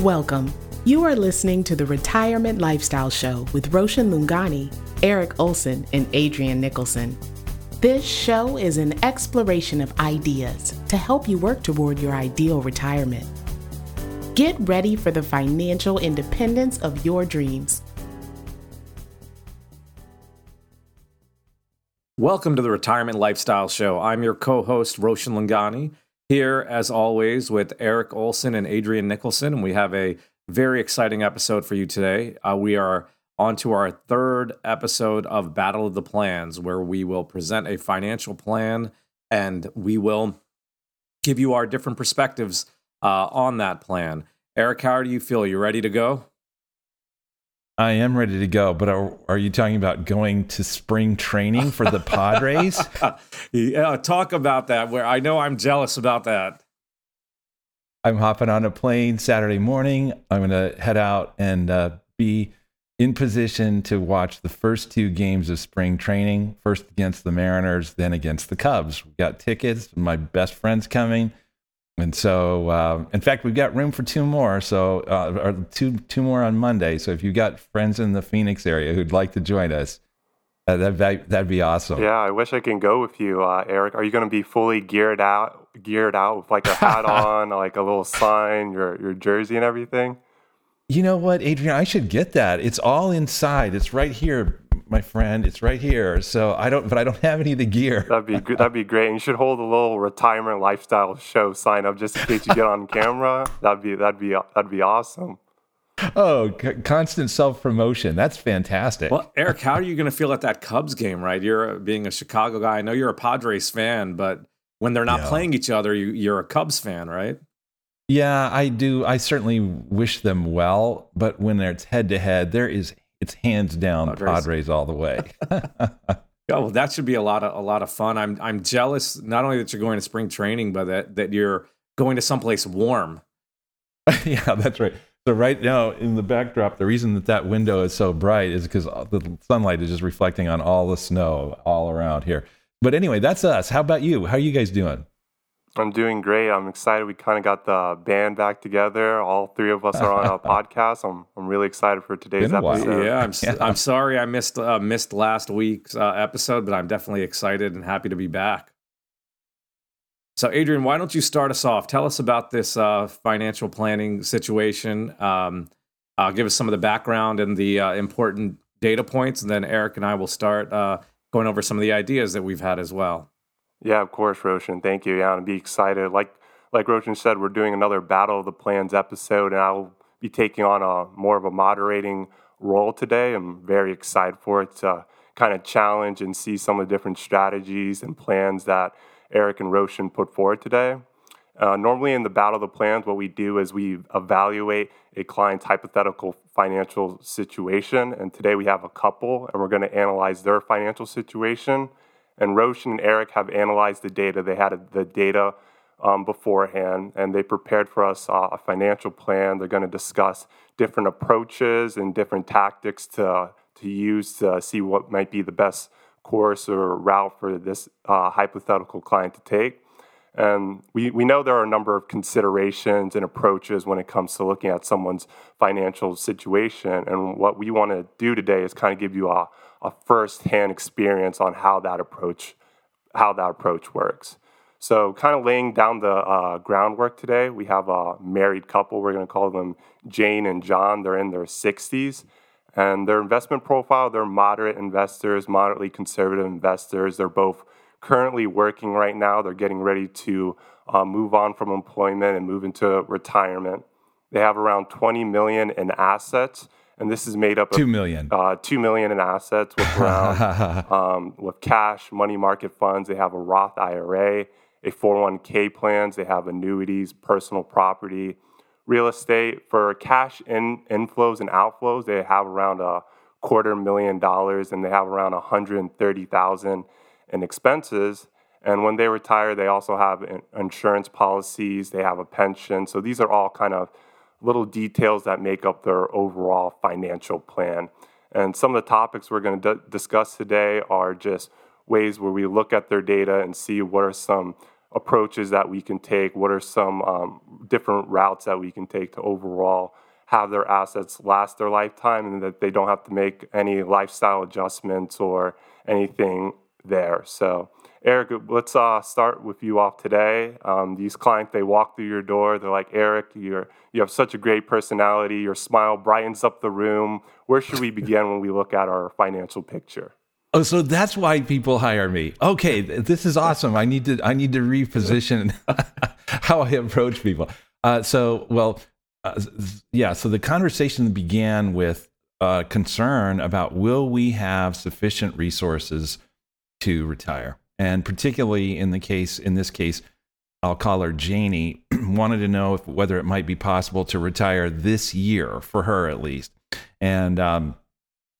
Welcome. You are listening to the Retirement Lifestyle Show with Roshan Lungani, Eric Olson, and Adrian Nicholson. This show is an exploration of ideas to help you work toward your ideal retirement. Get ready for the financial independence of your dreams. Welcome to the Retirement Lifestyle Show. I'm your co host, Roshan Lungani, here as always with Eric Olson and Adrian Nicholson. And we have a very exciting episode for you today. Uh, we are on to our third episode of Battle of the Plans, where we will present a financial plan and we will give you our different perspectives uh, on that plan. Eric, how do you feel? You ready to go? I am ready to go, but are, are you talking about going to spring training for the Padres? yeah, talk about that. Where I know I'm jealous about that. I'm hopping on a plane Saturday morning. I'm going to head out and uh, be in position to watch the first two games of spring training. First against the Mariners, then against the Cubs. We got tickets. My best friend's coming. And so, uh, in fact, we've got room for two more. So, uh, or two two more on Monday. So, if you've got friends in the Phoenix area who'd like to join us, uh, that that'd be awesome. Yeah, I wish I can go with you, uh, Eric. Are you going to be fully geared out, geared out with like a hat on, like a little sign, your your jersey, and everything? You know what, Adrian? I should get that. It's all inside. It's right here my friend. It's right here. So I don't, but I don't have any of the gear. That'd be good. That'd be great. And you should hold a little retirement lifestyle show sign up just in case you get on camera. That'd be that'd be that'd be awesome. Oh, c- constant self promotion. That's fantastic. Well, Eric, how are you going to feel at that Cubs game? Right, you're being a Chicago guy. I know you're a Padres fan, but when they're not yeah. playing each other, you, you're a Cubs fan, right? Yeah, I do. I certainly wish them well, but when it's head to head, there is it's hands down Padres, Padres all the way. oh, well, that should be a lot of a lot of fun. I'm I'm jealous not only that you're going to spring training, but that that you're going to someplace warm. yeah, that's right. So right now in the backdrop, the reason that that window is so bright is because the sunlight is just reflecting on all the snow all around here. But anyway, that's us. How about you? How are you guys doing? I'm doing great. I'm excited. We kind of got the band back together. All three of us are on a podcast. I'm I'm really excited for today's episode. Yeah, I'm yeah. I'm sorry I missed uh, missed last week's uh, episode, but I'm definitely excited and happy to be back. So, Adrian, why don't you start us off? Tell us about this uh, financial planning situation. Um, uh, give us some of the background and the uh, important data points, and then Eric and I will start uh, going over some of the ideas that we've had as well. Yeah, of course, Roshan. Thank you. Yeah, and be excited. Like like Roshan said, we're doing another Battle of the Plans episode, and I'll be taking on a more of a moderating role today. I'm very excited for it to kind of challenge and see some of the different strategies and plans that Eric and Roshan put forward today. Uh, normally, in the Battle of the Plans, what we do is we evaluate a client's hypothetical financial situation. And today we have a couple, and we're going to analyze their financial situation and Roshan and Eric have analyzed the data. They had the data um, beforehand, and they prepared for us uh, a financial plan. They're going to discuss different approaches and different tactics to to use to see what might be the best course or route for this uh, hypothetical client to take. And we, we know there are a number of considerations and approaches when it comes to looking at someone's financial situation. And what we want to do today is kind of give you a, a first-hand experience on how that approach how that approach works. So, kind of laying down the uh, groundwork today, we have a married couple. We're going to call them Jane and John. They're in their 60s. And their investment profile, they're moderate investors, moderately conservative investors. They're both currently working right now. They're getting ready to uh, move on from employment and move into retirement. They have around 20 million in assets and this is made up of two million, uh, two million in assets with around um, with cash, money market funds. They have a Roth IRA, a 401k plans. They have annuities, personal property, real estate. For cash in, inflows and outflows, they have around a quarter million dollars, and they have around 130,000 in expenses. And when they retire, they also have insurance policies. They have a pension. So these are all kind of little details that make up their overall financial plan. And some of the topics we're going to d- discuss today are just ways where we look at their data and see what are some approaches that we can take? What are some um, different routes that we can take to overall have their assets last their lifetime and that they don't have to make any lifestyle adjustments or anything there. So, Eric, let's uh, start with you off today. Um, these clients, they walk through your door. They're like, Eric, you're you have such a great personality. Your smile brightens up the room. Where should we begin when we look at our financial picture? Oh, so that's why people hire me. Okay, this is awesome. I need to I need to reposition how I approach people. Uh, so, well, uh, yeah. So the conversation began with uh, concern about will we have sufficient resources to retire, and particularly in the case in this case, I'll call her Janie, wanted to know if, whether it might be possible to retire this year for her at least, and um,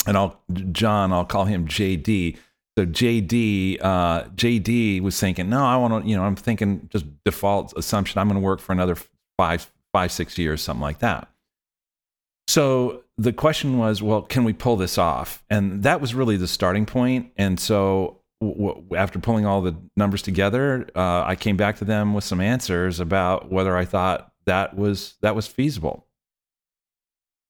and I'll John, I'll call him JD. So JD, uh, JD was thinking, no, I want to, you know, I'm thinking just default assumption, I'm going to work for another five, five, six years, something like that. So the question was, well, can we pull this off? And that was really the starting point. And so w- after pulling all the numbers together, uh, I came back to them with some answers about whether I thought that was that was feasible.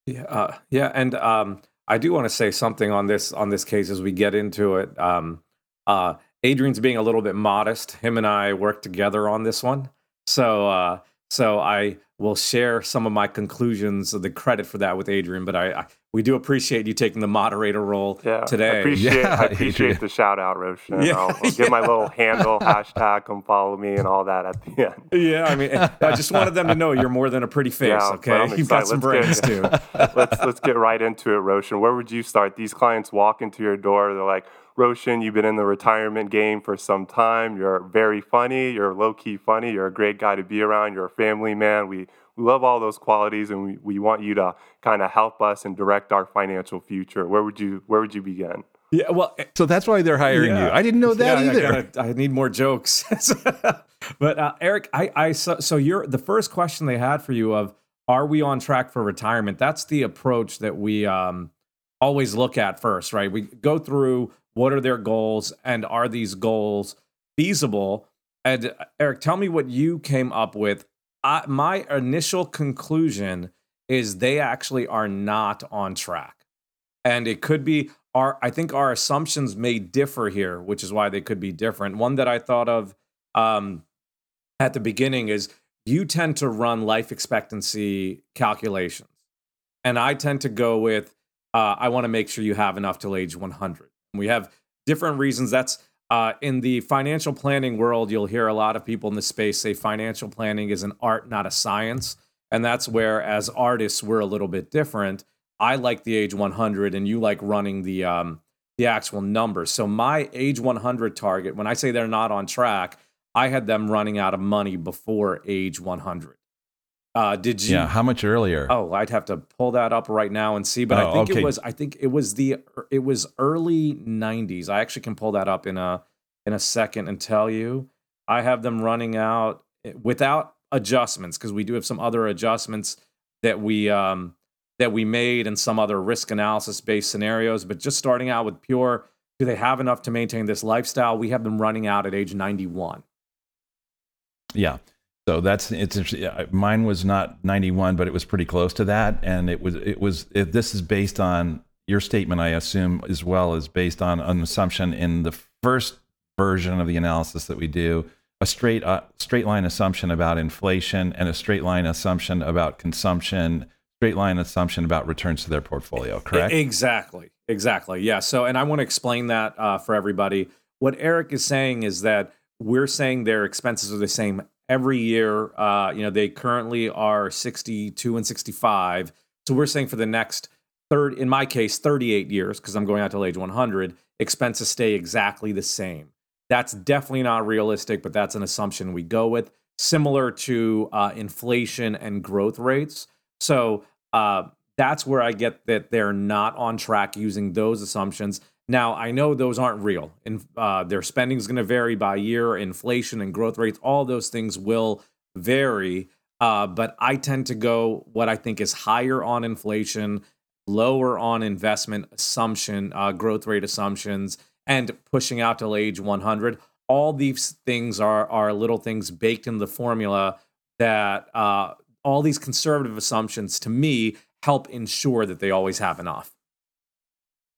Yeah, uh, yeah, and um, I do want to say something on this on this case as we get into it. Um, uh, Adrian's being a little bit modest. Him and I worked together on this one, so uh, so I will share some of my conclusions of the credit for that with Adrian. But I, I we do appreciate you taking the moderator role yeah, today. I appreciate, yeah, I appreciate the shout out, Roshan. Yeah, I'll, I'll yeah. give my little handle, hashtag, come follow me, and all that at the end. Yeah, I mean, I just wanted them to know you're more than a pretty face. Yeah, okay, you've got some brains get, too. let's let's get right into it, Roshan. Where would you start? These clients walk into your door. They're like, Roshan, you've been in the retirement game for some time. You're very funny. You're low key funny. You're a great guy to be around. You're a family man. We we love all those qualities, and we, we want you to kind of help us and direct our financial future. Where would you Where would you begin? Yeah, well, so that's why they're hiring yeah. you. I didn't know that yeah, either. I, gotta, I, need more jokes. but uh, Eric, I, I so, so you're the first question they had for you of are we on track for retirement? That's the approach that we um, always look at first, right? We go through what are their goals and are these goals feasible? And Eric, tell me what you came up with I, my initial conclusion is they actually are not on track. And it could be our I think our assumptions may differ here, which is why they could be different. One that I thought of um, at the beginning is you tend to run life expectancy calculations. And I tend to go with uh, I want to make sure you have enough till age 100. We have different reasons. That's uh, in the financial planning world, you'll hear a lot of people in the space say financial planning is an art, not a science. And that's where, as artists, we're a little bit different. I like the age 100, and you like running the um, the actual numbers. So my age 100 target, when I say they're not on track, I had them running out of money before age 100. Uh, did you? Yeah. How much earlier? Oh, I'd have to pull that up right now and see. But oh, I think okay. it was. I think it was the. It was early '90s. I actually can pull that up in a in a second and tell you. I have them running out eh, without adjustments because we do have some other adjustments that we um, that we made and some other risk analysis based scenarios. But just starting out with pure, do they have enough to maintain this lifestyle? We have them running out at age 91. Yeah. So that's it's mine was not 91, but it was pretty close to that, and it was it was if this is based on your statement, I assume as well as based on an assumption in the first version of the analysis that we do, a straight uh, straight line assumption about inflation and a straight line assumption about consumption, straight line assumption about returns to their portfolio. Correct? Exactly, exactly. Yeah. So, and I want to explain that uh, for everybody. What Eric is saying is that we're saying their expenses are the same every year. Uh, you know, they currently are 62 and 65. So we're saying for the next third, in my case, 38 years, because I'm going out till age 100, expenses stay exactly the same. That's definitely not realistic, but that's an assumption we go with, similar to uh, inflation and growth rates. So uh, that's where I get that they're not on track using those assumptions. Now, I know those aren't real. and uh, their spending is going to vary by year, inflation and growth rates, all those things will vary. Uh, but I tend to go what I think is higher on inflation, lower on investment assumption, uh, growth rate assumptions, and pushing out till age 100. all these things are are little things baked in the formula that uh, all these conservative assumptions to me help ensure that they always have enough.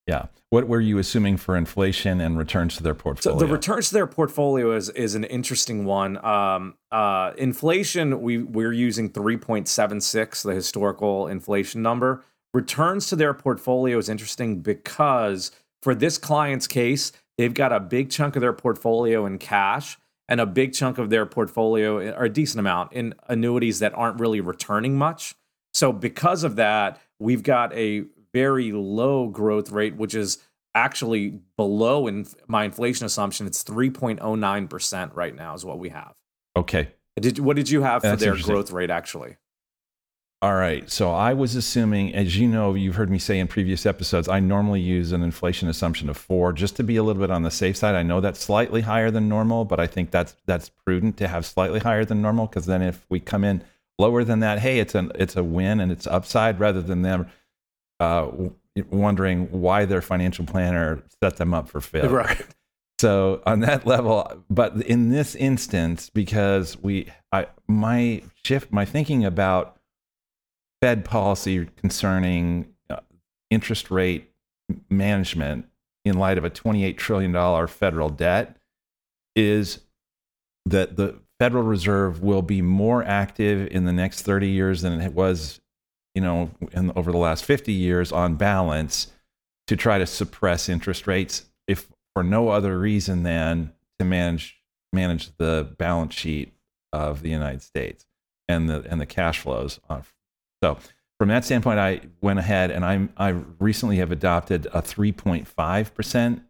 Yeah. What were you assuming for inflation and returns to their portfolio? So the returns to their portfolio is is an interesting one. Um, uh, inflation, we we're using three point seven six, the historical inflation number. Returns to their portfolio is interesting because for this client's case, they've got a big chunk of their portfolio in cash and a big chunk of their portfolio, or a decent amount, in annuities that aren't really returning much. So because of that, we've got a very low growth rate, which is actually below in my inflation assumption. It's 3.09% right now is what we have. Okay. Did what did you have for That's their growth rate actually? All right. So I was assuming, as you know, you've heard me say in previous episodes, I normally use an inflation assumption of four just to be a little bit on the safe side. I know that's slightly higher than normal, but I think that's that's prudent to have slightly higher than normal because then if we come in lower than that, hey, it's an it's a win and it's upside rather than them uh, wondering why their financial planner set them up for failure. Right. So on that level, but in this instance, because we, I, my shift, my thinking about Fed policy concerning uh, interest rate management in light of a $28 trillion federal debt is that the Federal Reserve will be more active in the next 30 years than it was you know, in, over the last 50 years on balance to try to suppress interest rates if for no other reason than to manage manage the balance sheet of the United States and the and the cash flows. So from that standpoint, I went ahead and I I recently have adopted a 3.5 percent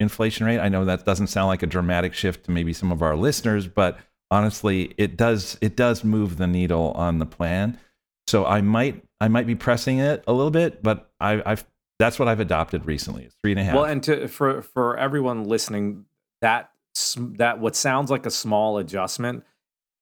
inflation rate. I know that doesn't sound like a dramatic shift to maybe some of our listeners, but honestly, it does it does move the needle on the plan. So I might I might be pressing it a little bit, but I, I've that's what I've adopted recently. It's three and a half. Well, and to for for everyone listening, that that what sounds like a small adjustment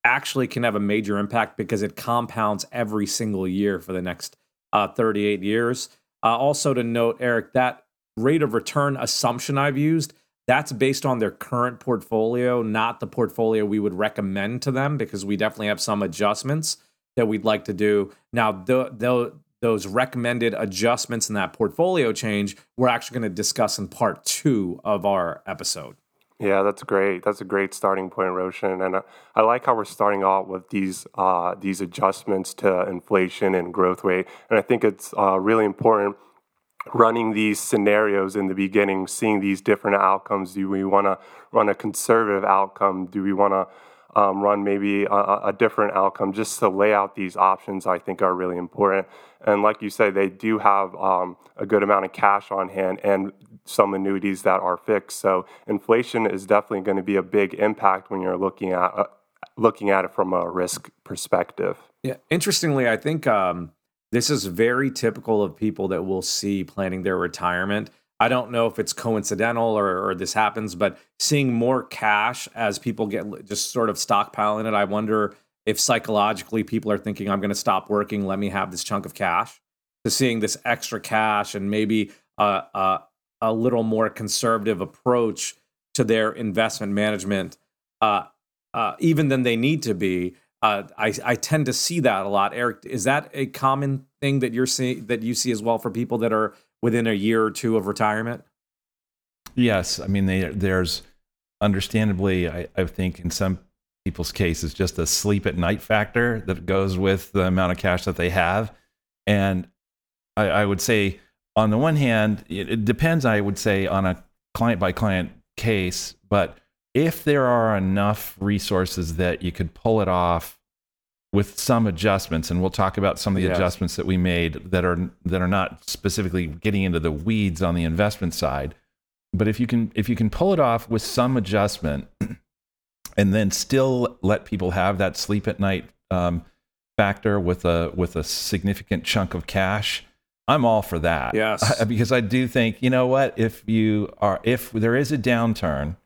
actually can have a major impact because it compounds every single year for the next uh, 38 years. Uh, also to note, Eric, that rate of return assumption I've used that's based on their current portfolio, not the portfolio we would recommend to them because we definitely have some adjustments that we'd like to do. Now, the, the, those recommended adjustments in that portfolio change, we're actually going to discuss in part two of our episode. Yeah, that's great. That's a great starting point, Roshan. And uh, I like how we're starting out with these uh, these adjustments to inflation and growth rate. And I think it's uh, really important running these scenarios in the beginning, seeing these different outcomes. Do we want to run a conservative outcome? Do we want to um, run maybe a, a, different outcome. Just to lay out these options i think are really important. And like you say they do have um, a good amount of cash on hand and some annuities that are fixed. So inflation is definitely going to be a big impact when you're looking at uh, looking at it from a risk perspective. Yeah interestingly i think um, this is very typical of people that we'll see planning their retirement I don't know if it's coincidental or, or, this happens, but seeing more cash as people get just sort of stockpiling it, I wonder if psychologically people are thinking, I'm going to stop working, let me have this chunk of cash. To seeing this extra cash and maybe a, a, a little more conservative approach to their investment management, uh, uh, even than they need to be. Uh, I, I tend to see that a lot. Eric, is that a common thing that you're seeing that you see as well for people that are within a year or two of retirement? Yes, I mean they, there's understandably, I, I think in some people's cases, just a sleep at night factor that goes with the amount of cash that they have, and I, I would say on the one hand, it, it depends. I would say on a client by client case, but if there are enough resources that you could pull it off with some adjustments and we'll talk about some of the adjustments that we made that are that are not specifically getting into the weeds on the investment side. But if you can if you can pull it off with some adjustment and then still let people have that sleep at night um, factor with a with a significant chunk of cash i'm all for that. Yes. Because i do think you know what? If you are if there is a downturn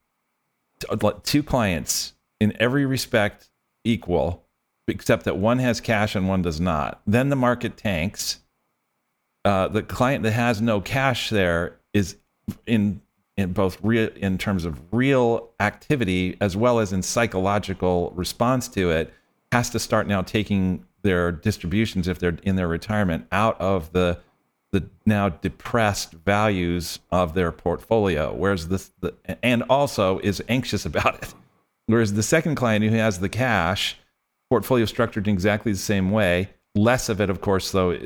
two clients in every respect equal except that one has cash and one does not. Then the market tanks. Uh, the client that has no cash there is in in both real in terms of real activity as well as in psychological response to it has to start now taking their distributions if they're in their retirement out of the the now depressed values of their portfolio whereas this the, and also is anxious about it whereas the second client who has the cash portfolio structured in exactly the same way less of it of course though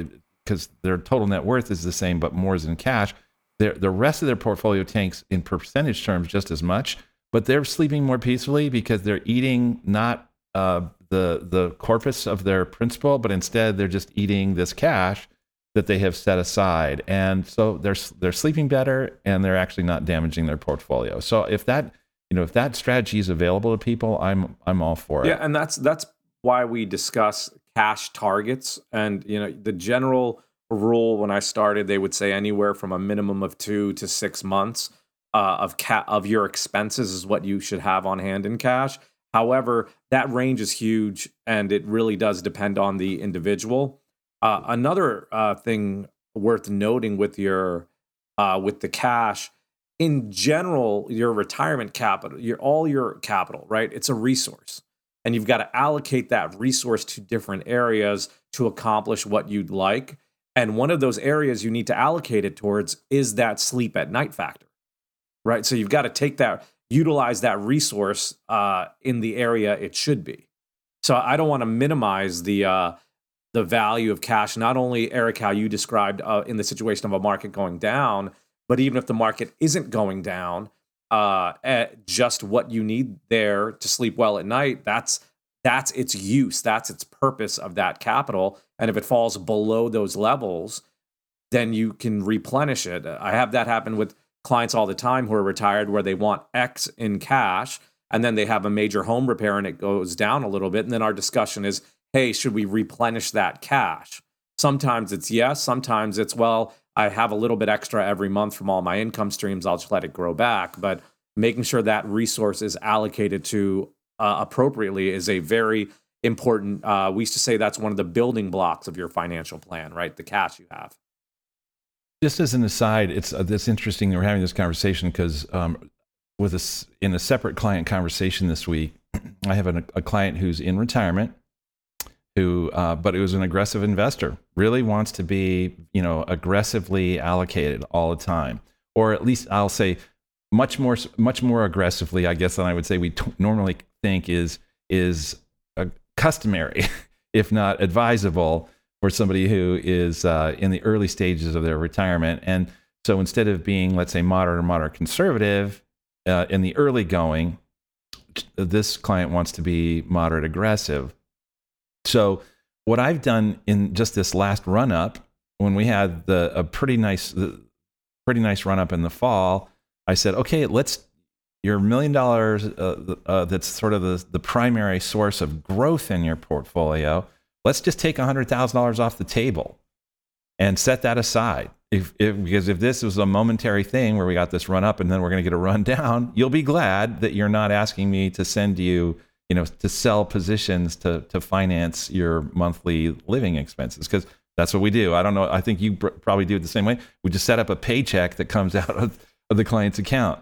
because their total net worth is the same but more is in cash their, the rest of their portfolio tanks in percentage terms just as much, but they're sleeping more peacefully because they're eating not uh, the the corpus of their principal, but instead they're just eating this cash that they have set aside, and so they're they're sleeping better and they're actually not damaging their portfolio. So if that you know if that strategy is available to people, I'm I'm all for it. Yeah, and that's that's why we discuss cash targets and you know the general rule when I started, they would say anywhere from a minimum of two to six months uh, of ca- of your expenses is what you should have on hand in cash. However, that range is huge, and it really does depend on the individual. Uh, another uh, thing worth noting with your uh, with the cash in general, your retirement capital, your all your capital, right? It's a resource, and you've got to allocate that resource to different areas to accomplish what you'd like. And one of those areas you need to allocate it towards is that sleep at night factor, right? So you've got to take that, utilize that resource uh, in the area it should be. So I don't want to minimize the uh, the value of cash. Not only Eric, how you described uh, in the situation of a market going down, but even if the market isn't going down, uh, at just what you need there to sleep well at night. That's that's its use. That's its purpose of that capital and if it falls below those levels, then you can replenish it. I have that happen with clients all the time who are retired where they want X in cash and then they have a major home repair and it goes down a little bit. And then our discussion is, hey, should we replenish that cash? Sometimes it's yes, sometimes it's, well, I have a little bit extra every month from all my income streams. I'll just let it grow back. But making sure that resource is allocated to uh, appropriately is a very important. Uh, we used to say that's one of the building blocks of your financial plan, right? The cash you have. Just as an aside, it's uh, this interesting. We're having this conversation because um, with us in a separate client conversation this week, I have an, a client who's in retirement, who uh, but it was an aggressive investor, really wants to be you know aggressively allocated all the time, or at least I'll say much more much more aggressively, I guess, than I would say we t- normally think is is customary, if not advisable, for somebody who is uh, in the early stages of their retirement. And so instead of being, let's say, moderate or moderate conservative uh, in the early going, this client wants to be moderate aggressive. So what I've done in just this last run up, when we had the a pretty nice, pretty nice run up in the fall, I said, okay, let's your million dollars uh, uh, that's sort of the, the primary source of growth in your portfolio, let's just take $100,000 off the table and set that aside. If, if, because if this was a momentary thing where we got this run up and then we're going to get a run down, you'll be glad that you're not asking me to send you, you know, to sell positions to, to finance your monthly living expenses. Because that's what we do. I don't know. I think you pr- probably do it the same way. We just set up a paycheck that comes out of, of the client's account.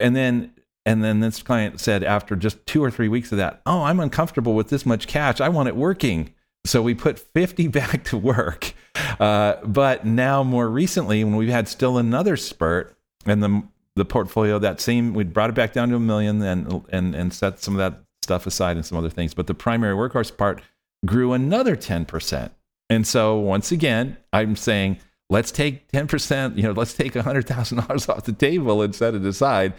And then and then this client said after just two or three weeks of that, oh, I'm uncomfortable with this much cash. I want it working. So we put 50 back to work. Uh, but now, more recently, when we've had still another spurt and the, the portfolio, that same, we brought it back down to a million and, and, and set some of that stuff aside and some other things. But the primary workhorse part grew another 10%. And so once again, I'm saying, let's take 10%, you know, let's take $100,000 off the table and set it aside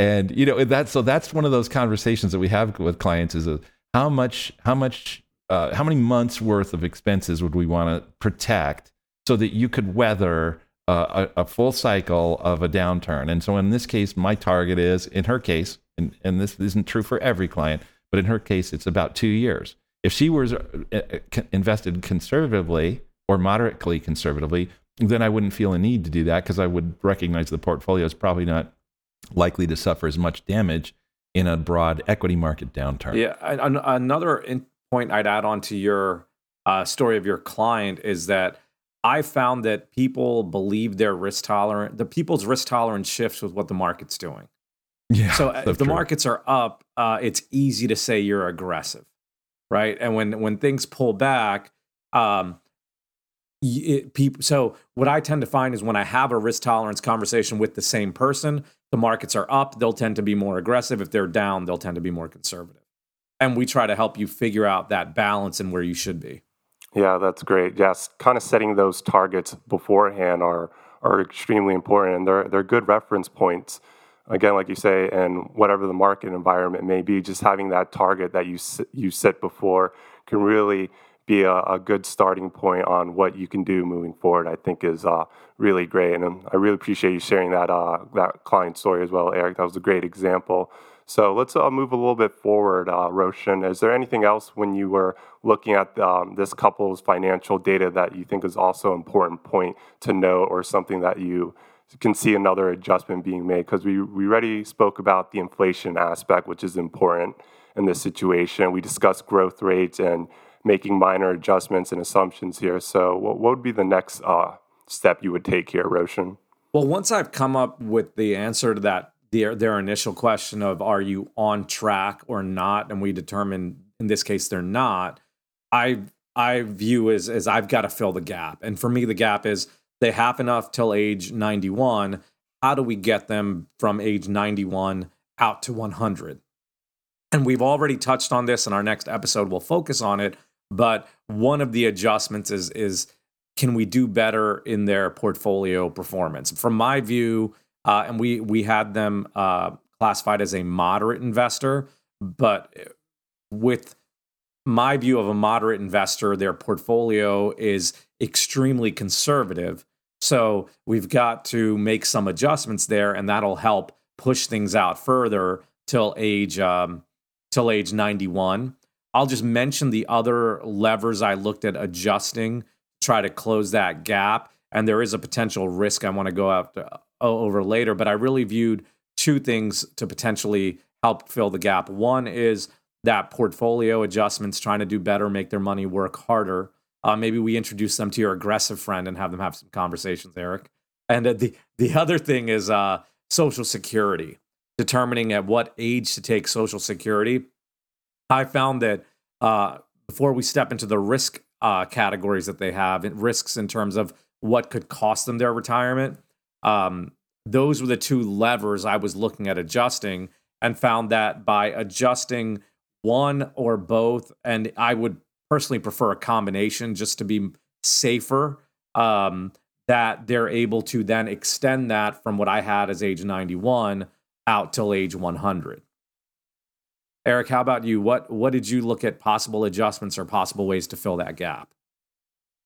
and you know that's so that's one of those conversations that we have with clients is a, how much how much uh, how many months worth of expenses would we want to protect so that you could weather uh, a, a, full cycle of a downturn and so in this case my target is in her case and, and this isn't true for every client but in her case it's about two years if she was uh, uh, invested conservatively or moderately conservatively then i wouldn't feel a need to do that because i would recognize the portfolio is probably not likely to suffer as much damage in a broad equity market downturn. Yeah, another point I'd add on to your uh, story of your client is that I found that people believe their risk tolerant, the people's risk tolerance shifts with what the market's doing. Yeah. So if the true. markets are up, uh, it's easy to say you're aggressive, right? And when when things pull back, um, it, people. So what I tend to find is when I have a risk tolerance conversation with the same person, the markets are up, they'll tend to be more aggressive. If they're down, they'll tend to be more conservative. And we try to help you figure out that balance and where you should be. Yeah, that's great. Yes, kind of setting those targets beforehand are are extremely important, and they're they're good reference points. Again, like you say, and whatever the market environment may be, just having that target that you you set before can really be a, a, good starting point on what you can do moving forward. I think is uh, really great, and um, I really appreciate you sharing that uh, that client story as well, Eric. That was a great example. So let's uh, move a little bit forward, uh, Roshan. Is there anything else when you were looking at um, this couple's financial data that you think is also an important point to note, or something that you can see another adjustment being made? Because we, we already spoke about the inflation aspect, which is important in this situation. We discussed growth rates and making minor adjustments and assumptions here. So, what, what would be the next uh, step you would take here, Roshan? Well, once I've come up with the answer to that their their initial question of are you on track or not, and we determine in this case they're not. I I view as as I've got to fill the gap, and for me the gap is they have enough till age 91. How do we get them from age 91 out to 100? And we've already touched on this in our next episode. We'll focus on it, but one of the adjustments is is can we do better in their portfolio performance? From my view, uh, and we we had them uh, classified as a moderate investor. But with my view of a moderate investor, their portfolio is extremely conservative. So we've got to make some adjustments there, and that'll help push things out further till age um, till age 91. I'll just mention the other levers I looked at adjusting, try to close that gap. And there is a potential risk I want to go after over later, but I really viewed two things to potentially help fill the gap. One is that portfolio adjustments, trying to do better, make their money work harder. Uh, maybe we introduce them to your aggressive friend and have them have some conversations, Eric. And uh, the the other thing is uh, Social Security, determining at what age to take Social Security. I found that uh, before we step into the risk uh, categories that they have, risks in terms of what could cost them their retirement, um, those were the two levers I was looking at adjusting and found that by adjusting one or both, and I would personally prefer a combination just to be safer, um, that they're able to then extend that from what I had as age 91 out till age 100. Eric, how about you? What what did you look at possible adjustments or possible ways to fill that gap?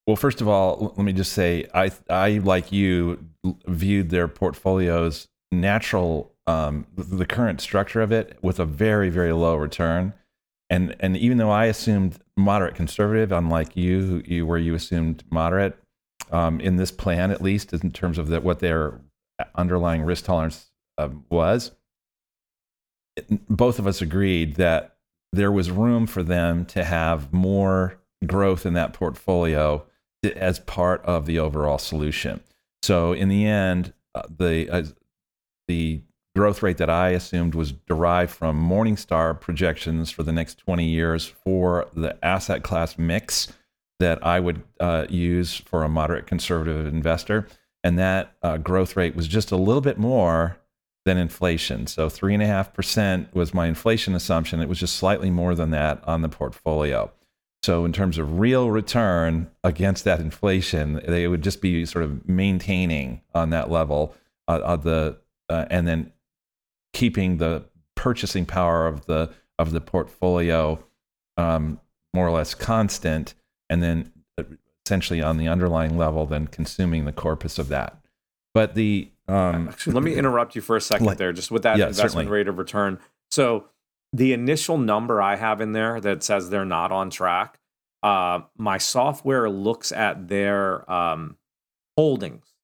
Well, first of all, let me just say I I like you viewed their portfolio's natural um, the current structure of it with a very very low return, and and even though I assumed moderate conservative, unlike you, you where you assumed moderate um, in this plan at least in terms of that what their underlying risk tolerance uh, was, it, both of us agreed that there was room for them to have more growth in that portfolio as part of the overall solution. So in the end, uh, the uh, the growth rate that I assumed was derived from Morningstar projections for the next 20 years for the asset class mix that I would uh, use for a moderate conservative investor. And that uh, growth rate was just a little bit more than inflation. So 3.5% was my inflation assumption. It was just slightly more than that on the portfolio. So, in terms of real return against that inflation, they would just be sort of maintaining on that level uh, the, uh, and then keeping the purchasing power of the of the portfolio um, more or less constant, and then uh, essentially on the underlying level, then consuming the corpus of that. But the um, Actually, let me interrupt you for a second like, there, just with that yeah, investment certainly. rate of return. So the initial number I have in there that says they're not on track, uh, my software looks at their um, holdings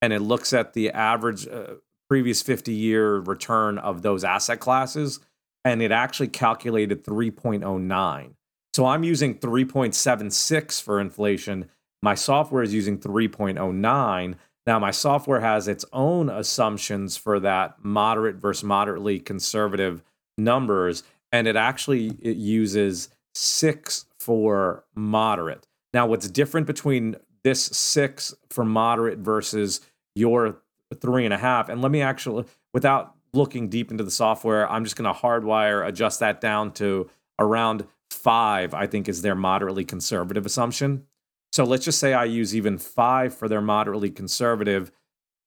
and it looks at the average uh, previous 50 year return of those asset classes and it actually calculated 3.09. So I'm using 3.76 for inflation My software is using 3.09. Now, my software has its own assumptions for that moderate versus moderately conservative numbers, and it actually it uses six for moderate. Now, what's different between this six for moderate versus your three and a half? And let me actually, without looking deep into the software, I'm just going to hardwire adjust that down to around five, I think is their moderately conservative assumption. So let's just say I use even five for their moderately conservative.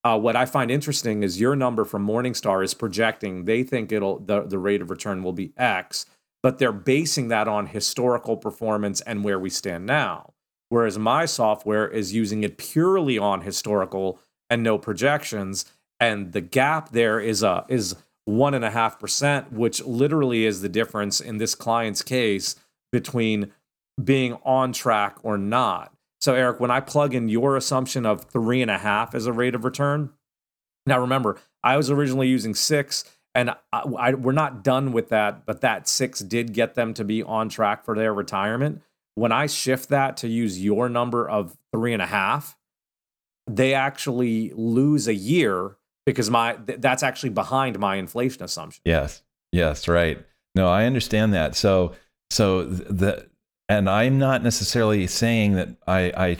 Uh, what I find interesting is your number from Morningstar is projecting they think it'll the, the rate of return will be X, but they're basing that on historical performance and where we stand now. Whereas my software is using it purely on historical and no projections, and the gap there is a is one and a half percent, which literally is the difference in this client's case between being on track or not. So, Eric, when I plug in your assumption of three and a half as a rate of return, now remember, I was originally using six, and I, I, we're not done with that, but that six did get them to be on track for their retirement. When I shift that to use your number of three and a half, they actually lose a year because my th- that's actually behind my inflation assumption. Yes. Yes, right. No, I understand that. So so the and I'm not necessarily saying that I, I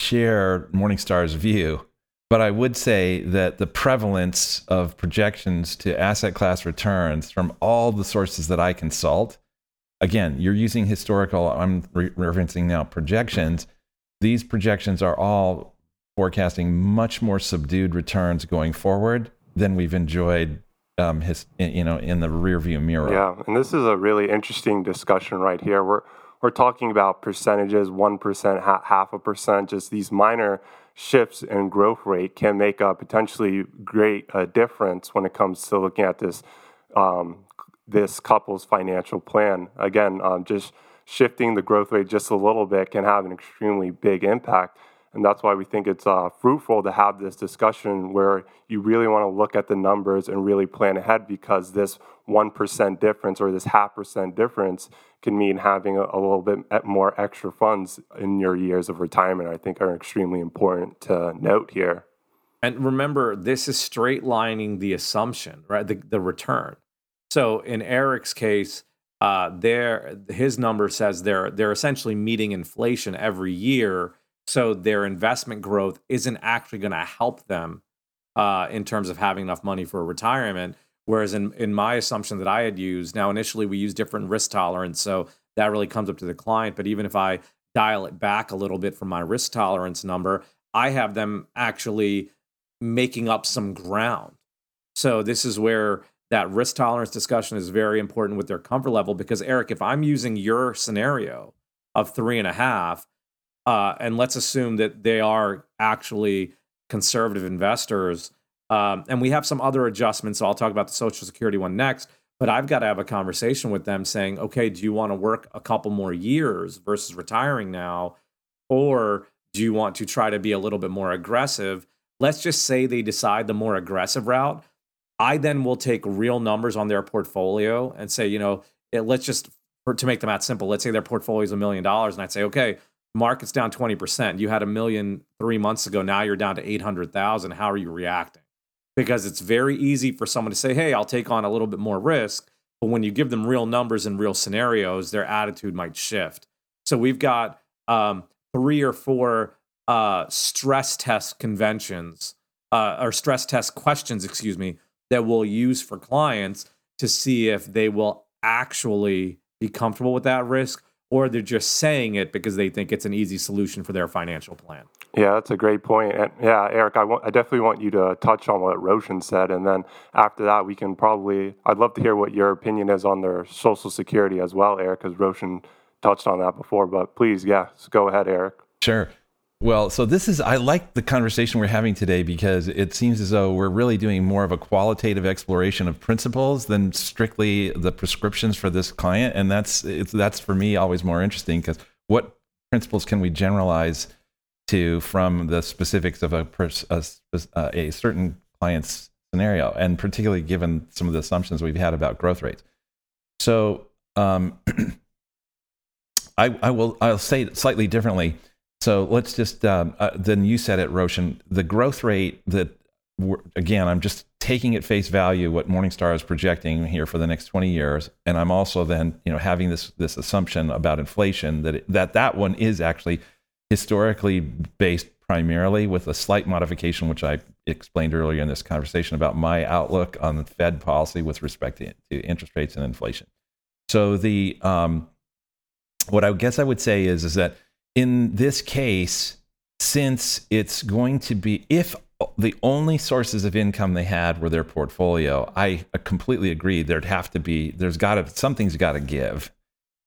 share Morningstar's view, but I would say that the prevalence of projections to asset class returns from all the sources that I consult, again, you're using historical, I'm re- referencing now projections. These projections are all forecasting much more subdued returns going forward than we've enjoyed um, his, you know, in the rearview mirror. Yeah, and this is a really interesting discussion right here. We're we're talking about percentages, 1%, half a percent, just these minor shifts in growth rate can make a potentially great uh, difference when it comes to looking at this um, this couple's financial plan. Again, um, just shifting the growth rate just a little bit can have an extremely big impact. And that's why we think it's uh, fruitful to have this discussion where you really want to look at the numbers and really plan ahead because this 1% difference or this half percent difference can mean having a, a, little bit more extra funds in your years of retirement, I think are extremely important to note here. And remember, this is straight lining the assumption, right? The, the return. So in Eric's case, uh, there his number says they're they're essentially meeting inflation every year so their investment growth isn't actually going to help them uh, in terms of having enough money for retirement. Whereas in, in my assumption that I had used, now initially we use different risk tolerance. So that really comes up to the client. But even if I dial it back a little bit from my risk tolerance number, I have them actually making up some ground. So this is where that risk tolerance discussion is very important with their comfort level because Eric, if I'm using your scenario of three and a half, uh, and let's assume that they are actually conservative investors. Um, and we have some other adjustments. So I'll talk about the Social Security one next. But I've got to have a conversation with them saying, okay, do you want to work a couple more years versus retiring now? Or do you want to try to be a little bit more aggressive? Let's just say they decide the more aggressive route. I then will take real numbers on their portfolio and say, you know, it, let's just, for, to make the math simple, let's say their portfolio is a million dollars. And I'd say, okay, market's down 20%. You had a million three months ago. Now you're down to 800,000. How are you reacting? Because it's very easy for someone to say, hey, I'll take on a little bit more risk. But when you give them real numbers and real scenarios, their attitude might shift. So we've got um, three or four uh, stress test conventions uh, or stress test questions, excuse me, that we'll use for clients to see if they will actually be comfortable with that risk or they're just saying it because they think it's an easy solution for their financial plan. Yeah, that's a great point. And yeah, Eric, I, want, I definitely want you to touch on what Roshan said. And then after that, we can probably, I'd love to hear what your opinion is on their Social Security as well, Eric, because Roshan touched on that before. But please, yeah, go ahead, Eric. Sure. Well, so this is, I like the conversation we're having today because it seems as though we're really doing more of a qualitative exploration of principles than strictly the prescriptions for this client. And that's, that's for me always more interesting because what principles can we generalize to from the specifics of a, a, a certain client's scenario, and particularly given some of the assumptions we've had about growth rates. So um, I, I will, I'll say it slightly differently So let's just um, uh, then you said it, Roshan. The growth rate that again, I'm just taking at face value what Morningstar is projecting here for the next 20 years, and I'm also then you know having this this assumption about inflation that it, that that one is actually historically based primarily with a slight modification, which I explained earlier in this conversation about my outlook on the Fed policy with respect to, to interest rates and inflation. So the um, what I guess I would say is is that in this case, since it's going to be, if the only sources of income they had were their portfolio, I completely agree. There'd have to be, there's got to, something's got to give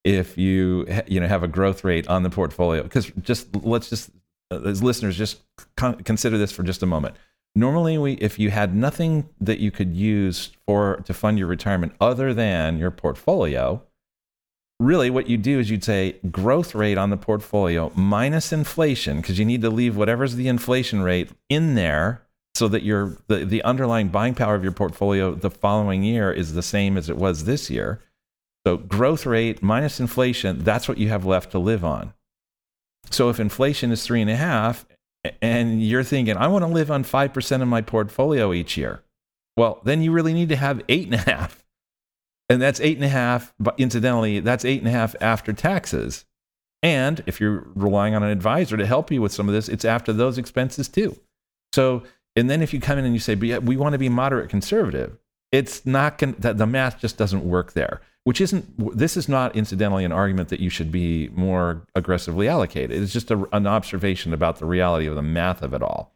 if you, you know, have a growth rate on the portfolio. Because just, let's just, uh, as listeners, just consider this for just a moment. Normally, we, if you had nothing that you could use for to fund your retirement other than your portfolio, really what you do is you'd say growth rate on the portfolio minus inflation because you need to leave whatever's the inflation rate in there so that your the, the underlying buying power of your portfolio the following year is the same as it was this year. So growth rate minus inflation that's what you have left to live on. So if inflation is three and a half and you're thinking i want to live on 5% of my portfolio each year well then you really need to have eight and a half and that's eight and a half, but incidentally, that's eight and a half after taxes. And if you're relying on an advisor to help you with some of this, it's after those expenses too. So, and then if you come in and you say, but yeah, we want to be moderate conservative, it's not going the math just doesn't work there, which isn't, this is not incidentally an argument that you should be more aggressively allocated. It's just a, an observation about the reality of the math of it all.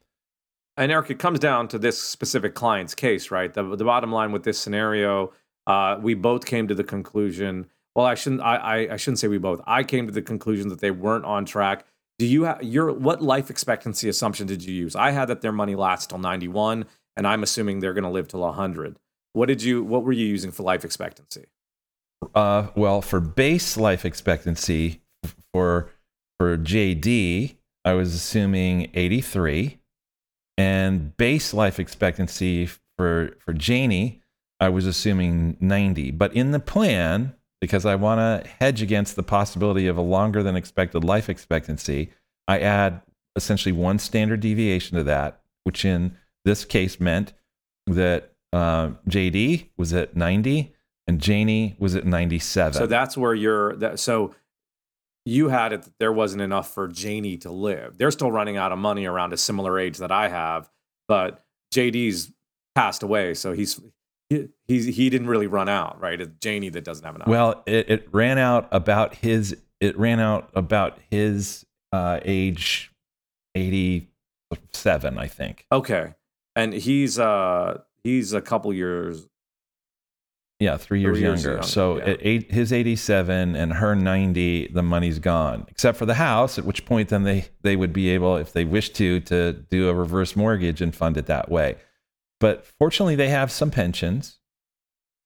And Eric, it comes down to this specific client's case, right? The, the bottom line with this scenario uh, we both came to the conclusion. Well, I shouldn't. I, I, I shouldn't say we both. I came to the conclusion that they weren't on track. Do you have your what life expectancy assumption did you use? I had that their money lasts till ninety one, and I'm assuming they're going to live till hundred. What did you? What were you using for life expectancy? Uh, well, for base life expectancy for for JD, I was assuming eighty three, and base life expectancy for for Janie I was assuming 90. But in the plan, because I want to hedge against the possibility of a longer than expected life expectancy, I add essentially one standard deviation to that, which in this case meant that uh, JD was at 90 and Janie was at 97. So that's where you're. That, so you had it that there wasn't enough for Janie to live. They're still running out of money around a similar age that I have, but JD's passed away, so he's he he didn't really run out, right? It's Janie that doesn't have enough. Well, it, it ran out about his it ran out about his uh, age eighty seven, I think. Okay, and he's uh he's a couple years. Yeah, three years, three years younger. younger. So yeah. at eight, his eighty seven and her ninety, the money's gone, except for the house. At which point, then they they would be able, if they wish to, to do a reverse mortgage and fund it that way. But fortunately, they have some pensions.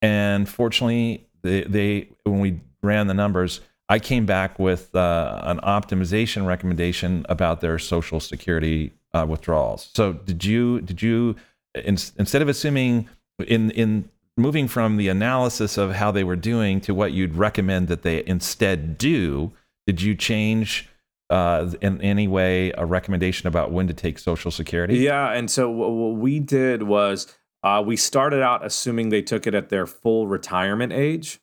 And fortunately, they, they when we ran the numbers, I came back with uh, an optimization recommendation about their Social Security uh, withdrawals. So did you did you in, instead of assuming in in moving from the analysis of how they were doing to what you'd recommend that they instead do, did you change uh, in any way a recommendation about when to take Social Security? Yeah, and so what we did was uh, we started out assuming they took it at their full retirement age.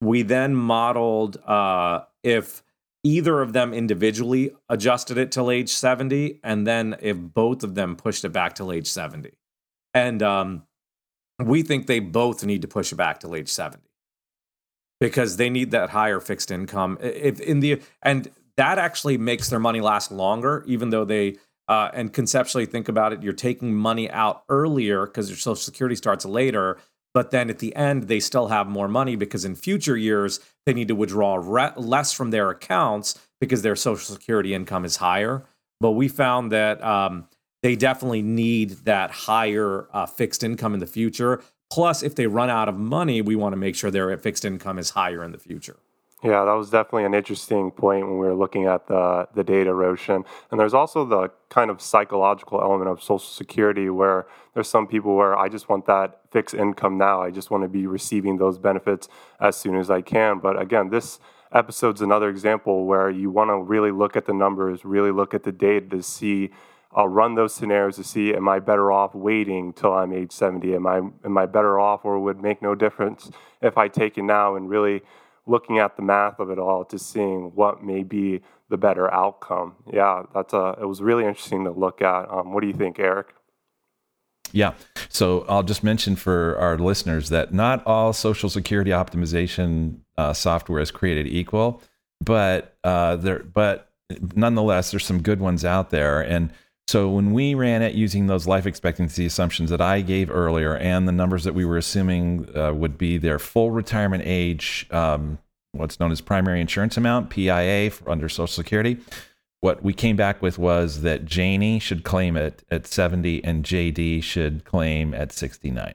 We then modeled uh, if either of them individually adjusted it till age 70, and then if both of them pushed it back till age 70. And um, we think they both need to push it back till age 70 because they need that higher fixed income. If in the and that actually makes their money last longer, even though they uh, and conceptually think about it, you're taking money out earlier because your Social Security starts later. But then at the end, they still have more money because in future years, they need to withdraw re- less from their accounts because their Social Security income is higher. But we found that um, they definitely need that higher uh, fixed income in the future. Plus, if they run out of money, we want to make sure their fixed income is higher in the future. Yeah, that was definitely an interesting point when we were looking at the, the data, Roshan. And there's also the kind of psychological element of Social Security where there's some people where I just want that fixed income now. I just want to be receiving those benefits as soon as I can. But again, this episode's another example where you want to really look at the numbers, really look at the data to see. I'll run those scenarios to see am I better off waiting till I'm age 70? Am I am I better off, or would make no difference if I take it now and really looking at the math of it all to seeing what may be the better outcome. Yeah, that's a. It was really interesting to look at. Um, what do you think, Eric? Yeah. So I'll just mention for our listeners that not all Social Security optimization uh, software is created equal, but uh, there, but nonetheless, there's some good ones out there. And so when we ran it using those life expectancy assumptions that I gave earlier, and the numbers that we were assuming uh, would be their full retirement age, um, what's known as primary insurance amount (PIA) under Social Security what we came back with was that Janie should claim it at 70 and JD should claim at 69.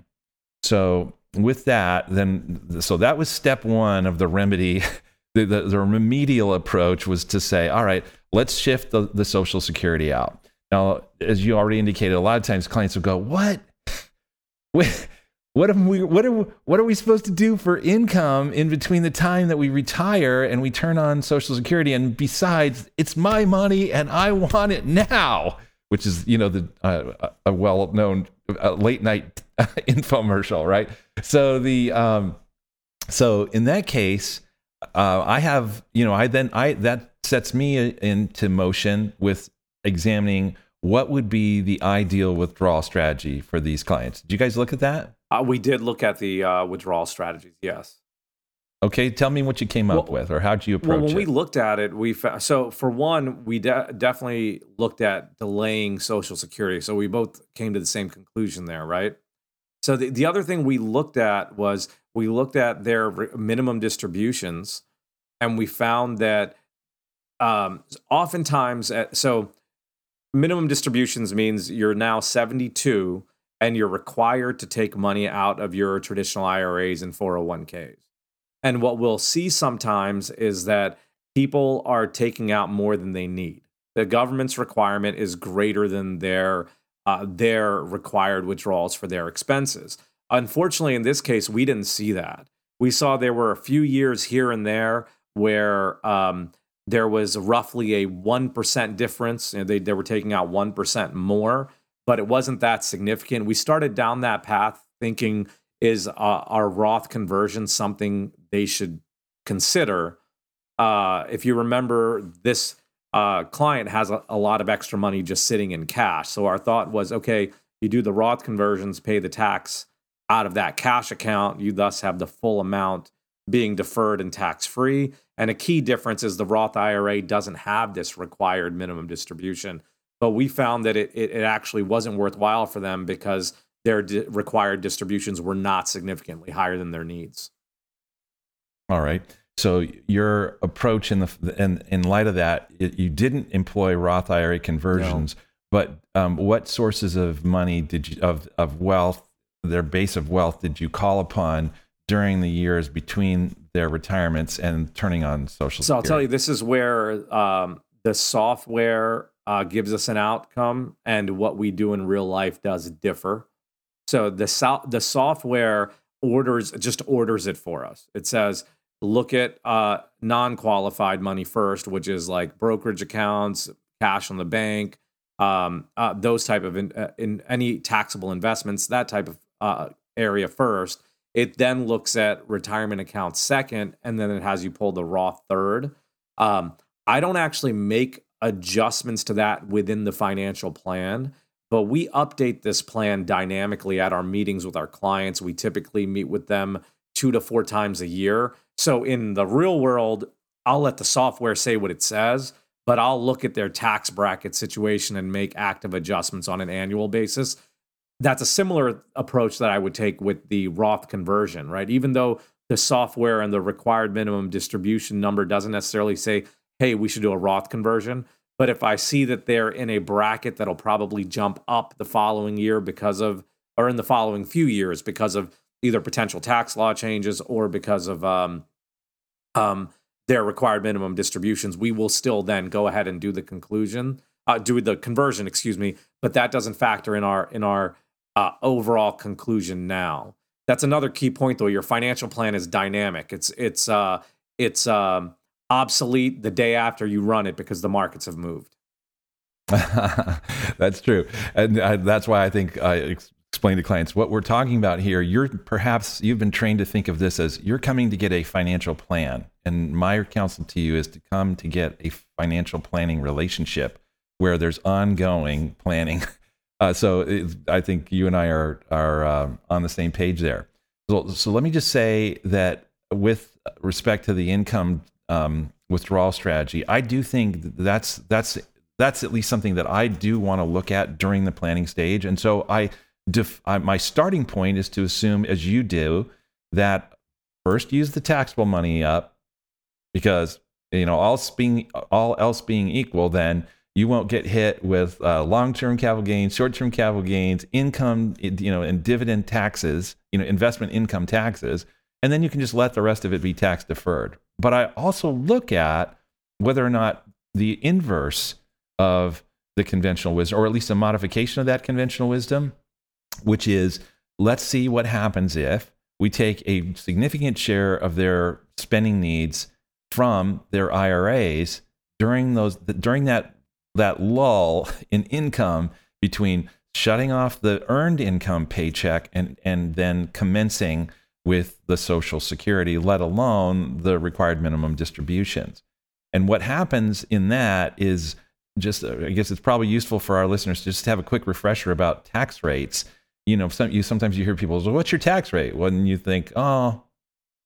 So with that, then so that was step one of the remedy. The, the, the remedial approach was to say, all right, let's shift the, the social security out. Now, as you already indicated, a lot of times clients will go, what? Wait, what are we what are what are we supposed to do for income in between the time that we retire and we turn on social security and besides it's my money and i want it now which is you know the uh, a well-known uh, late night infomercial right so the um so in that case uh, i have you know i then i that sets me into motion with examining what would be the ideal withdrawal strategy for these clients did you guys look at that uh, we did look at the uh, withdrawal strategies. Yes. Okay, tell me what you came up well, with, or how did you approach it? well, when it? we looked at it, we found, so for one, we de- definitely looked at delaying Social Security. So we both came to the same conclusion there, right? So the, the other thing we looked at was we looked at their minimum distributions, and we found that um, oftentimes, at, so minimum distributions means you're now 72 and you're required to take money out of your traditional IRAs and 401ks. And what we'll see sometimes is that people are taking out more than they need. The government's requirement is greater than their uh, their required withdrawals for their expenses. Unfortunately, in this case, we didn't see that. We saw there were a few years here and there where um, there was roughly a 1% difference. You know, they, they were taking out 1% more but it wasn't that significant. We started down that path thinking, is uh, our Roth conversion something they should consider? Uh, if you remember, this uh, client has a, a, lot of extra money just sitting in cash. So our thought was, okay, you do the Roth conversions, pay the tax out of that cash account. You thus have the full amount being deferred and tax free. And a key difference is the Roth IRA doesn't have this required minimum distribution but we found that it, it, it actually wasn't worthwhile for them because their di- required distributions were not significantly higher than their needs. All right. So your approach in the in in light of that, it, you didn't employ Roth IRA conversions, no. but um, what sources of money did you of of wealth, their base of wealth, did you call upon during the years between their retirements and turning on Social? So I'll tell you, this is where um, the software uh, gives us an outcome, and what we do in real life does differ. So the so- the software orders just orders it for us. It says look at uh, non-qualified money first, which is like brokerage accounts, cash on the bank, um, uh, those type of in, uh, in, any taxable investments, that type of uh, area first. It then looks at retirement accounts second, and then it has you pull the Roth third. Um, I don't actually make adjustments to that within the financial plan. But we update this plan dynamically at our meetings with our clients. We typically meet with them two to four times a year. So in the real world, I'll let the software say what it says, but I'll look at their tax bracket situation and make active adjustments on an annual basis. That's a similar approach that I would take with the Roth conversion, right? Even though the software and the required minimum distribution number doesn't necessarily say hey, we should do a Roth conversion. But if I see that they're in a bracket that'll probably jump up the following year because of, or in the following few years because of either potential tax law changes or because of um, um, their required minimum distributions, we will still then go ahead and do the conclusion, uh, do the conversion, excuse me. But that doesn't factor in our in our uh, overall conclusion now. That's another key point, though. Your financial plan is dynamic. It's it's uh, it's um, obsolete the day after you run it because the markets have moved. that's true, and uh, that's why I think I ex- explain to clients what we're talking about here. You're perhaps you've been trained to think of this as you're coming to get a financial plan, and my counsel to you is to come to get a financial planning relationship where there's ongoing planning. Uh, so it, I think you and I are are um, on the same page there. So, so let me just say that with respect to the income um, withdrawal strategy, I do think that's that's that's at least something that I do want to look at during the planning stage. And so I, def, I my starting point is to assume, as you do, that first use the taxable money up because you know all being all else being equal, then you won't get hit with uh, long-term capital gains, short-term capital gains, income, you know, and dividend taxes, you know, investment income taxes, and then you can just let the rest of it be tax deferred. But I also look at whether or not the inverse of the conventional wisdom, or at least a modification of that conventional wisdom, which is let's see what happens if we take a significant share of their spending needs from their IRAs during those during that that lull in income between shutting off the earned income paycheck and, and then commencing with the Social Security, let alone the required minimum distributions. And what happens in that is just, uh, I guess it's probably useful for our listeners to just have a quick refresher about tax rates. You know, some, you, sometimes you hear people well, what's your tax rate? When you think, oh,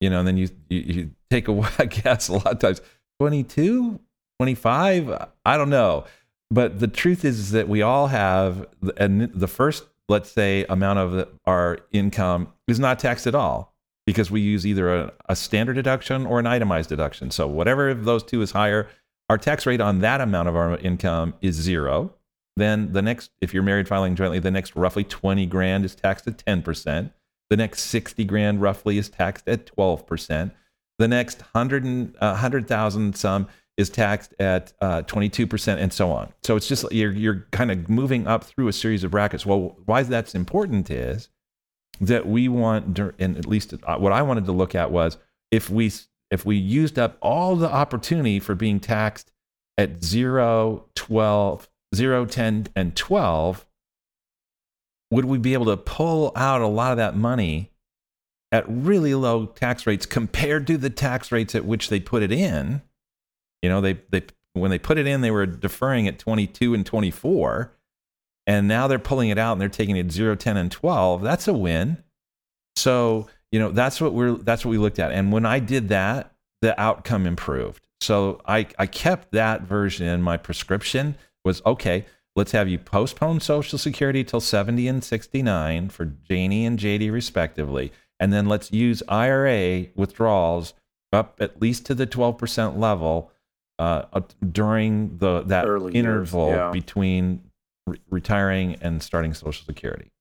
you know, and then you, you, you take a guess a lot of times, 22, 25, I don't know. But the truth is, that we all have, and the first, let's say, amount of our income is not taxed at all because we use either a, a standard deduction or an itemized deduction. So whatever of those two is higher, our tax rate on that amount of our income is zero. Then the next, if you're married filing jointly, the next roughly 20 grand is taxed at 10%. The next 60 grand roughly is taxed at 12%. The next 100 uh, 100,000 some is taxed at uh, 22% and so on. So it's just you're, you're kind of moving up through a series of brackets. Well, why that's important is that we want, and at least uh, what I wanted to look at was if we if we used up all the opportunity for being taxed at 0, 12, 0, 10, and 12, would we be able to pull out a lot of that money at really low tax rates compared to the tax rates at which they put it in? You know, they they when they put it in, they were deferring at 22 and 24, and now they're pulling it out and they're taking it 0, 10, and 12. That's a win. So you know that's what we're that's what we looked at. And when I did that, the outcome improved. So I I kept that version my prescription was okay. Let's have you postpone Social Security till 70 and 69 for Janie and JD respectively, and then let's use IRA withdrawals up at least to the 12% level uh, during the that Early interval yeah. between re- retiring and starting Social Security.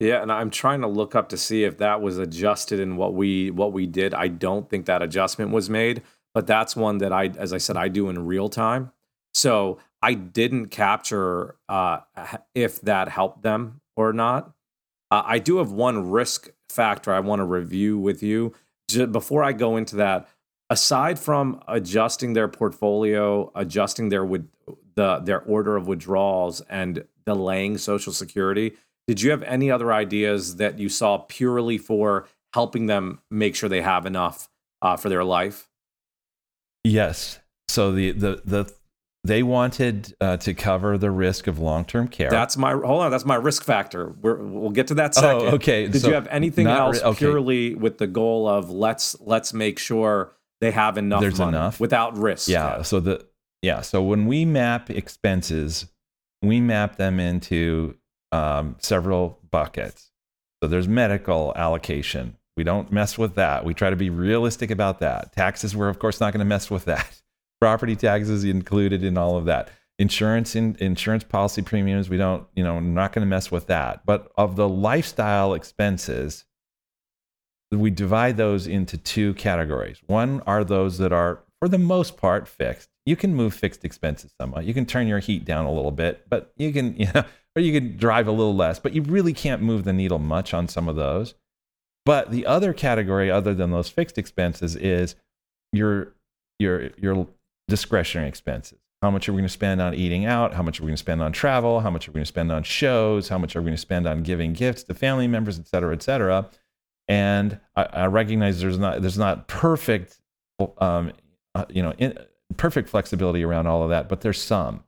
Yeah, and I'm trying to look up to see if that was adjusted in what we what we did. I don't think that adjustment was made, but that's one that I, as I said, I do in real time. So I didn't capture uh, if that helped them or not. Uh, I do have one risk factor I want to review with you. Just before I go into that, aside from adjusting their portfolio, adjusting their with the their order of withdrawals and delaying social security, did you have any other ideas that you saw purely for helping them make sure they have enough uh, for their life? Yes. So the the the they wanted uh, to cover the risk of long-term care. That's my hold on. That's my risk factor. we will get to that oh, second. Oh, okay. Did so you have anything else okay. purely with the goal of let's let's make sure they have enough There's enough without risk. Yeah. So the yeah. So when we map expenses, we map them into um, several buckets. So there's medical allocation. We don't mess with that. We try to be realistic about that. Taxes, we're of course not going to mess with that. Property taxes included in all of that. Insurance in, insurance policy premiums, we don't, you know, not going to mess with that. But of the lifestyle expenses, we divide those into two categories. One are those that are, for the most part, fixed. You can move fixed expenses somewhat. You can turn your heat down a little bit, but you can, you know, or you can drive a little less, but you really can't move the needle much on some of those. But the other category, other than those fixed expenses, is your your your discretionary expenses. How much are we going to spend on eating out? How much are we going to spend on travel? How much are we going to spend on shows? How much are we going to spend on giving gifts to family members, et cetera, et cetera? And I, I recognize there's not there's not perfect, um, uh, you know, in, perfect flexibility around all of that, but there's some.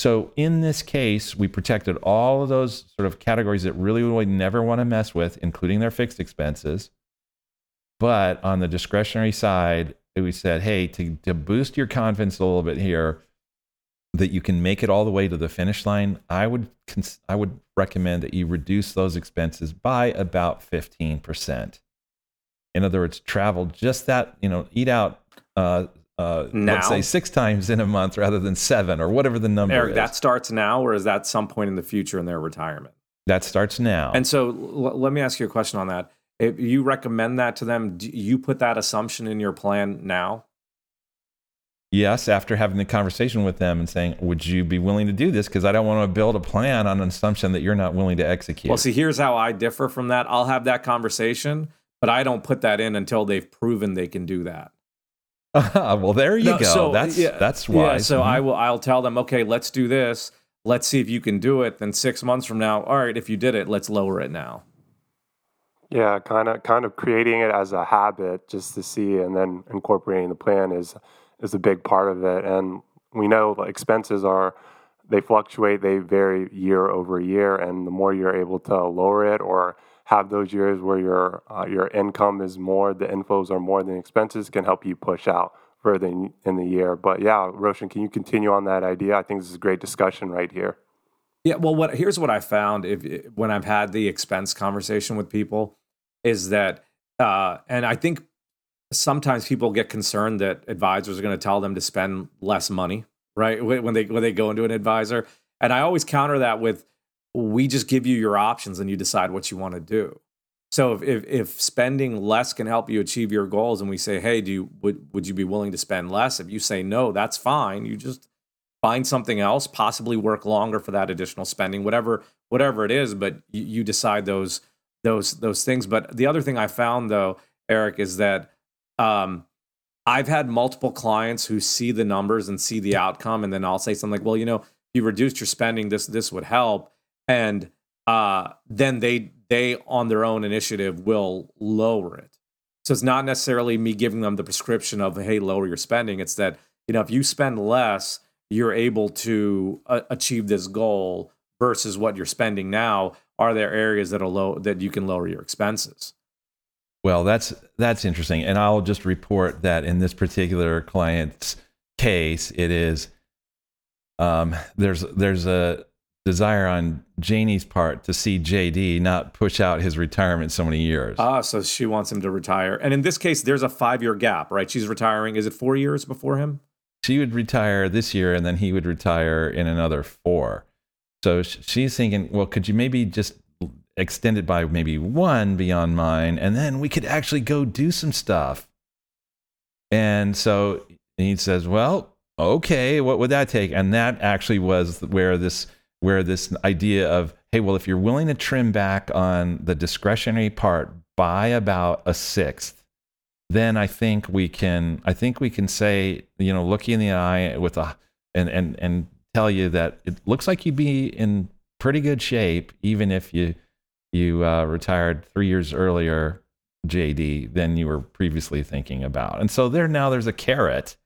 So in this case, we protected all of those sort of categories that really would never want to mess with, including their fixed expenses. But on the discretionary side, we said, hey, to, to boost your confidence a little bit here, that you can make it all the way to the finish line, I would cons- I would recommend that you reduce those expenses by about fifteen percent. In other words, travel just that you know, eat out uh, uh, Now? let's say six times in a month rather than seven or whatever the number Eric, is. that starts now, or is that some point in the future in their retirement? that starts now. And so, l- let me ask you a question on that. If you recommend that to them, do you put that assumption in your plan now? Yes, after having the conversation with them and saying, "Would you be willing to do this?" Because I don't want to build a plan on an assumption that you're not willing to execute. Well, see, here's how I differ from that. I'll have that conversation, but I don't put that in until they've proven they can do that. well, there you No, go. so, that's yeah, that's Yeah, wise. so Mhm. I will. I'll tell them, okay, let's do this. Let's see if you can do it. Then six months from now, all right, if you did it, let's lower it now. Yeah, kind of kind of creating it as a habit just to see and then incorporating the plan is is a big part of it. And we know expenses are they fluctuate, they vary year over year, and the more you're able to lower it or have those years where your uh, your income is more, the inflows are more than expenses, can help you push out further in, in the year. But yeah, Roshan, can you continue on that idea? I think this is a great discussion right here. Yeah, well, what here's what I found if when I've had the expense conversation with people is that, uh, and I think sometimes people get concerned that advisors are going to tell them to spend less money, right? When they when they go into an advisor, and I always counter that with, we just give you your options and you decide what you want to do. So if, if if spending less can help you achieve your goals, and we say, hey, do you would would you be willing to spend less? If you say no, that's fine. You just find something else, possibly work longer for that additional spending, whatever whatever it is. But you, you decide those those those things. But the other thing I found though, Eric, is that um, I've had multiple clients who see the numbers and see the outcome, and then I'll say something like, "Well, you know, if you reduced your spending, this this would help," and uh, then they they on their own initiative will lower it. So it's not necessarily me giving them the prescription of, "Hey, lower your spending." It's that you know, if you spend less, you're able to uh, achieve this goal versus what you're spending now. Are there areas that are low that you can lower your expenses? Well, that's that's interesting, and I'll just report that in this particular client's case, it is um, there's there's a desire on Janie's part to see JD not push out his retirement so many years. Ah, so she wants him to retire. And in this case, there's a five year gap, right? She's retiring. Is it four years before him? she would retire this year, and then he would retire in another four. So she's thinking, well, could you maybe just extend it by maybe one beyond mine, and then we could actually go do some stuff. And so he says, well, okay, what would that take? And that actually was where this where this idea of hey, well, if you're willing to trim back on the discretionary part by about a sixth, then I think we can I think we can say, you know, look you in the eye with a and and and tell you that it looks like you'd be in pretty good shape even if you you uh, retired three years earlier, JD, than you were previously thinking about. And so there now there's a carrot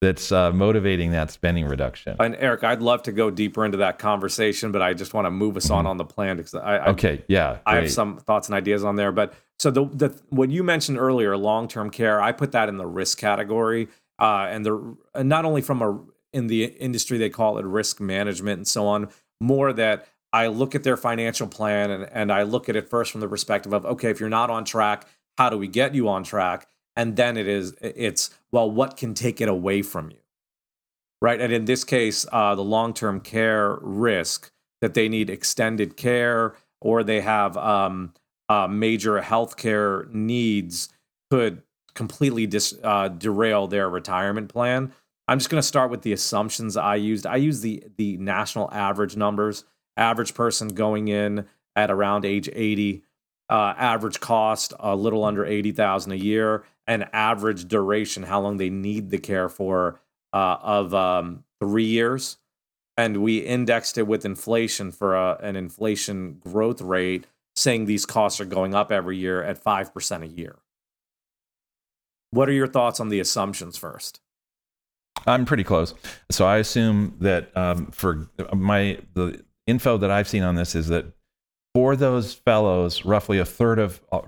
that's uh, motivating that spending reduction. And Eric, I'd love to go deeper into that conversation, but I just want to move us on on the plan because I, I Okay, yeah. I have some thoughts and ideas on there. But so the the what you mentioned earlier, long term care, I put that in the risk category, uh, and the and not only from a in the industry they call it risk management and so on. More that I look at their financial plan and and I look at it first from the perspective of okay, if you're not on track, how do we get you on track? And then it is it's well, what can take it away from you, right? And in this case, uh, the long term care risk that they need extended care or they have um, uh, major healthcare needs could completely dis, uh, derail their retirement plan. I'm just going to start with the assumptions I used. I used the the national average numbers. Average person going in at around age 80 uh, average cost a little under 80,000 a year and average duration how long they need the care for uh, of um, 3 years and we indexed it with inflation for a, an inflation growth rate saying these costs are going up every year at 5% a year. What are your thoughts on the assumptions first? I'm pretty close. So I assume that um, for my the info that I've seen on this is that for those fellows, roughly a third of uh,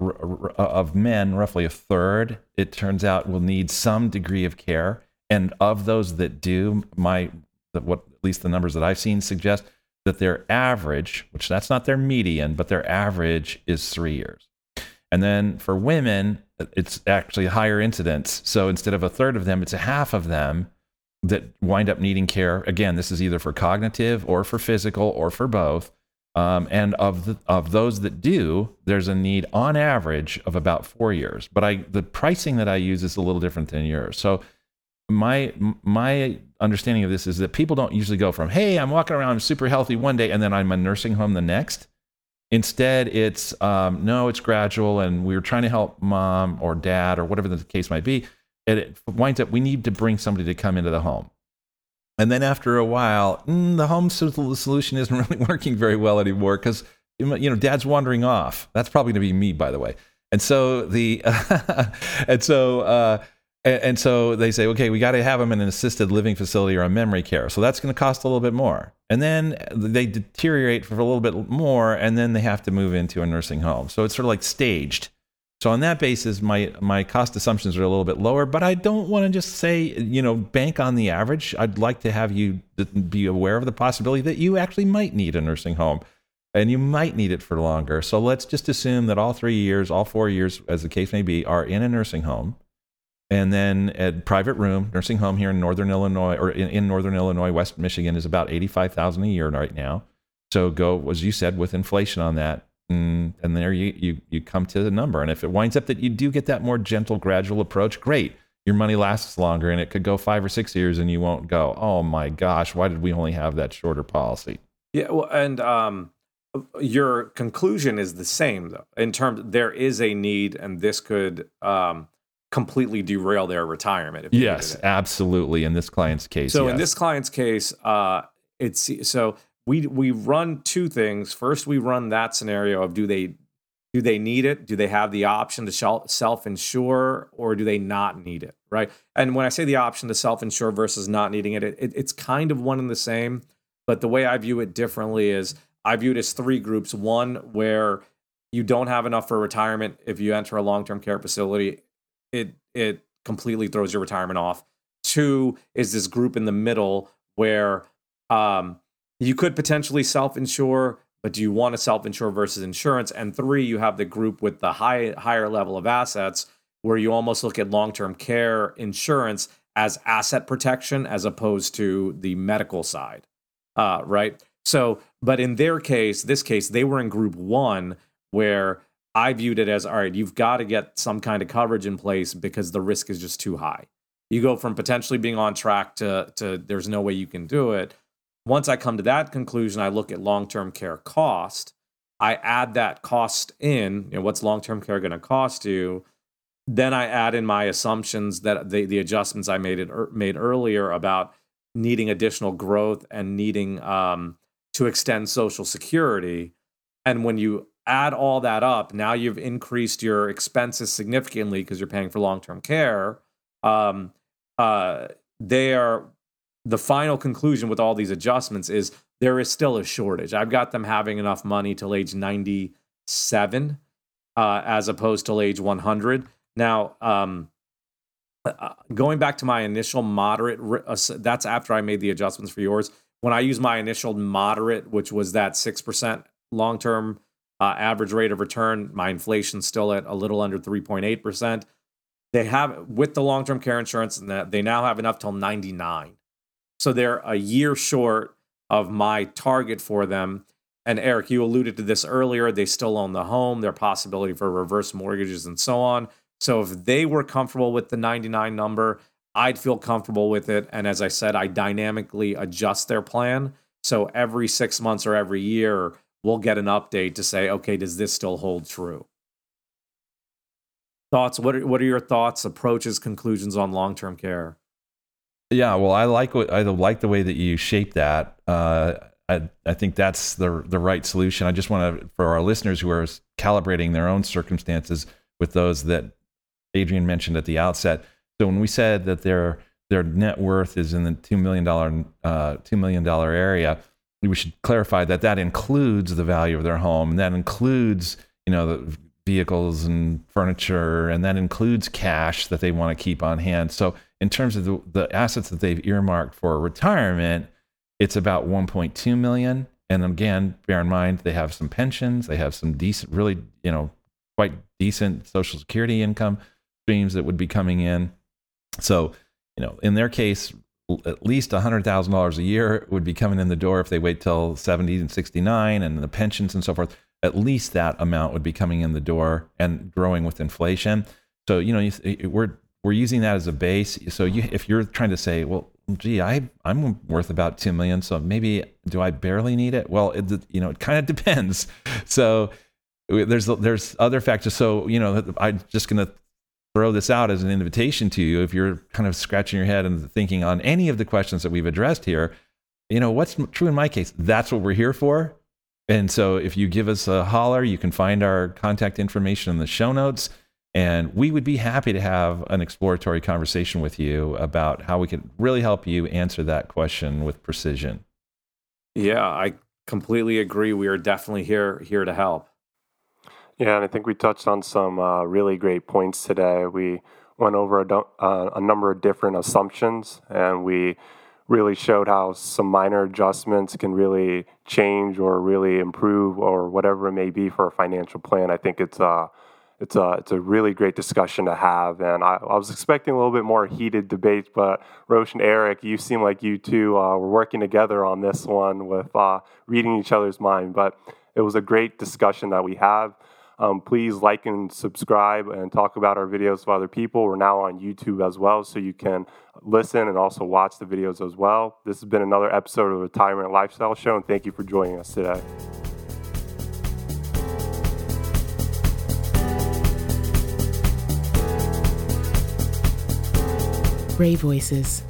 of men, roughly a third, it turns out will need some degree of care. And of those that do, my what at least the numbers that I've seen suggest that their average, which that's not their median, but their average is three years. And then for women, it's actually higher incidence. So instead of a third of them, it's a half of them that wind up needing care. Again, this is either for cognitive or for physical or for both. Um, and of the, of those that do, there's a need on average of about four years. But I the pricing that I use is a little different than yours. So my my understanding of this is that people don't usually go from hey i'm walking around super healthy one day and then i'm a nursing home the next instead it's um, no it's gradual and we are trying to help mom or dad or whatever the case might be and it winds up we need to bring somebody to come into the home and then after a while mm, the home solution isn't really working very well anymore because you know dad's wandering off that's probably going to be me by the way and so the and so uh, and, so they say, okay, we got to have them in an assisted living facility or a memory care. So that's going to cost a little bit more. And then they deteriorate for a little bit more, and then they have to move into a nursing home. So it's sort of like staged. So on that basis, my my cost assumptions are a little bit lower, but I don't want to just say, you know, bank on the average. I'd like to have you be aware of the possibility that you actually might need a nursing home and you might need it for longer. So let's just assume that all 3 years, all 4 years as the case may be are in a nursing home and then a private room nursing home here in northern illinois or in, in northern illinois west michigan is about 85000 a year right now so go as you said with inflation on that and, mm, and there you, you you come to the number and if it winds up that you do get that more gentle gradual approach great your money lasts longer and it could go five or six years and you won't go oh my gosh why did we only have that shorter policy yeah well and um your conclusion is the same though in terms there is a need and this could um completely derail their retirement. yes, absolutely. In this client's case. So yes. in this client's case, uh, it's so we we run two things. First, we run that scenario of do they do they need it? Do they have the option to self insure or do they not need it? Right. And when I say the option to self insure versus not needing it, it, it, it's kind of one and the same. But the way I view it differently is I view it as three groups. One where you don't have enough for retirement if you enter a long term care facility it it completely throws your retirement off. Two is this group in the middle where um, you could potentially self-insure, but do you want to self-insure versus insurance? And three, you have the group with the high higher level of assets where you almost look at long-term care insurance as asset protection as opposed to the medical side, uh, right? So, but in their case, this case, they were in group one where I viewed it as all right, you've got to get some kind of coverage in place because the risk is just too high. You go from potentially being on track to, to there's no way you can do it. Once I come to that conclusion, I look at long term care cost. I add that cost in, you know, what's long term care going to cost you? Then I add in my assumptions that the, the adjustments I made, it, er, made earlier about needing additional growth and needing um, to extend Social Security. And when you add all that up, now you've increased your expenses significantly because you're paying for long term care. Um, uh, they are the final conclusion with all these adjustments is there is still a shortage. I've got them having enough money till age 97 uh, as opposed to age 100. Now, um, uh, going back to my initial moderate, uh, that's after I made the adjustments for yours. When I use my initial moderate, which was that 6% long term uh, average rate of return. My inflation's still at a little under 3.8%. They have, with the long term care insurance, that they now have enough till 99. So they're a year short of my target for them. And Eric, you alluded to this earlier. They still own the home, their possibility for reverse mortgages and so on. So if they were comfortable with the 99 number, I'd feel comfortable with it. And as I said, I dynamically adjust their plan. So every six months or every year, we'll get an update to say, okay, does this still hold true? thoughts. What are, what are your thoughts, approaches, conclusions on long term care? Yeah, well, I like what I like the way that you shape that. Uh, I, I think that's the the right solution. I just want to for our listeners who are calibrating their own circumstances with those that Adrian mentioned at the outset. So when we said that their their net worth is in the two million dollar uh, two million dollar area, we should clarify that that includes the value of their home, and that includes you know the vehicles and furniture, and that includes cash that they want to keep on hand. So in terms of the, the assets that they've earmarked for retirement, it's about 1.2 million. And again, bear in mind they have some pensions, they have some decent, really, you know, quite decent social security income streams that would be coming in. So, you know, in their case, at least $100,000 a year would be coming in the door if they wait till 70 and 69 and the pensions and so forth. At least that amount would be coming in the door and growing with inflation. So, you know, we're, we're using that as a base. So you, if you're trying to say, well, gee, I I'm worth about two million, so maybe do I barely need it? Well, it, you know, it kind of depends. So there's there's other factors. So you know, I'm just gonna throw this out as an invitation to you. If you're kind of scratching your head and thinking on any of the questions that we've addressed here, you know, what's true in my case? That's what we're here for. And so if you give us a holler, you can find our contact information in the show notes. And we would be happy to have an exploratory conversation with you about how we could really help you answer that question with precision. Yeah, I completely agree. We are definitely here here to help. Yeah, and I think we touched on some uh, really great points today. We went over a, uh, a number of different assumptions, and we really showed how some minor adjustments can really change or really improve or whatever it may be for a financial plan. I think it's uh, it's a it's a really great discussion to have. And I, I was expecting a little bit more heated debate, but Roshan and Eric, you seem like you two uh, were working together on this one with uh, reading each other's mind. But it was a great discussion that we have. Um, please like and subscribe and talk about our videos with other people. We're now on YouTube as well, so you can listen and also watch the videos as well. This has been another episode of the Retirement Lifestyle Show, and thank you for joining us today. Ray Voices.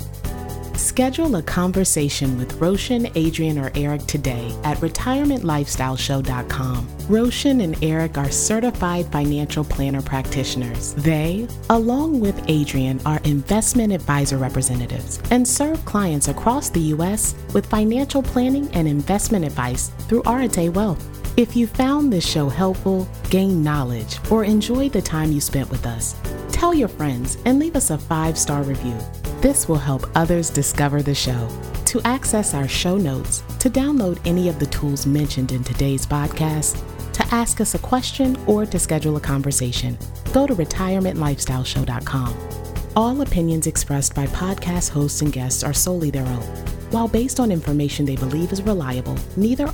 Schedule a conversation with Roshan, Adrian, or Eric today at retirementlifestyleshow.com. Roshan and Eric are certified financial planner practitioners. They, along with Adrian, are investment advisor representatives and serve clients across the U.S. with financial planning and investment advice through Arete Wealth. If you found this show helpful, gained knowledge, or enjoyed the time you spent with us, tell your friends and leave us a five star review. This will help others discover the show. To access our show notes, to download any of the tools mentioned in today's podcast, to ask us a question, or to schedule a conversation, go to retirementlifestyleshow.com. All opinions expressed by podcast hosts and guests are solely their own. While based on information they believe is reliable, neither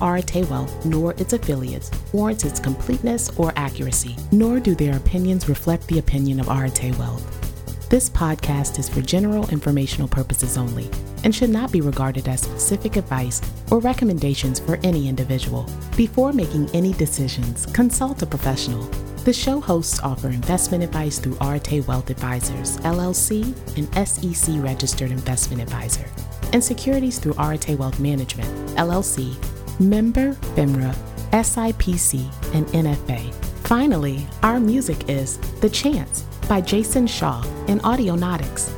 Wealth nor its affiliates warrants its completeness or accuracy, nor do their opinions reflect the opinion of Wealth. This podcast is for general informational purposes only and should not be regarded as specific advice or recommendations for any individual. Before making any decisions, consult a professional. The show hosts offer investment advice through Arete Wealth Advisors, LLC, an SEC registered investment advisor and securities through Arete Wealth Management, LLC, member FINRA, SIPC, and NFA. Finally, our music is The Chance by Jason Shaw and Audionautix.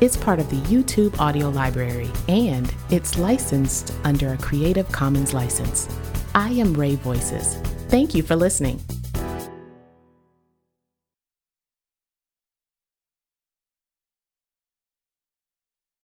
It's part of the YouTube audio library and it's licensed under a Creative Commons license. I am Ray Voices. Thank you for listening.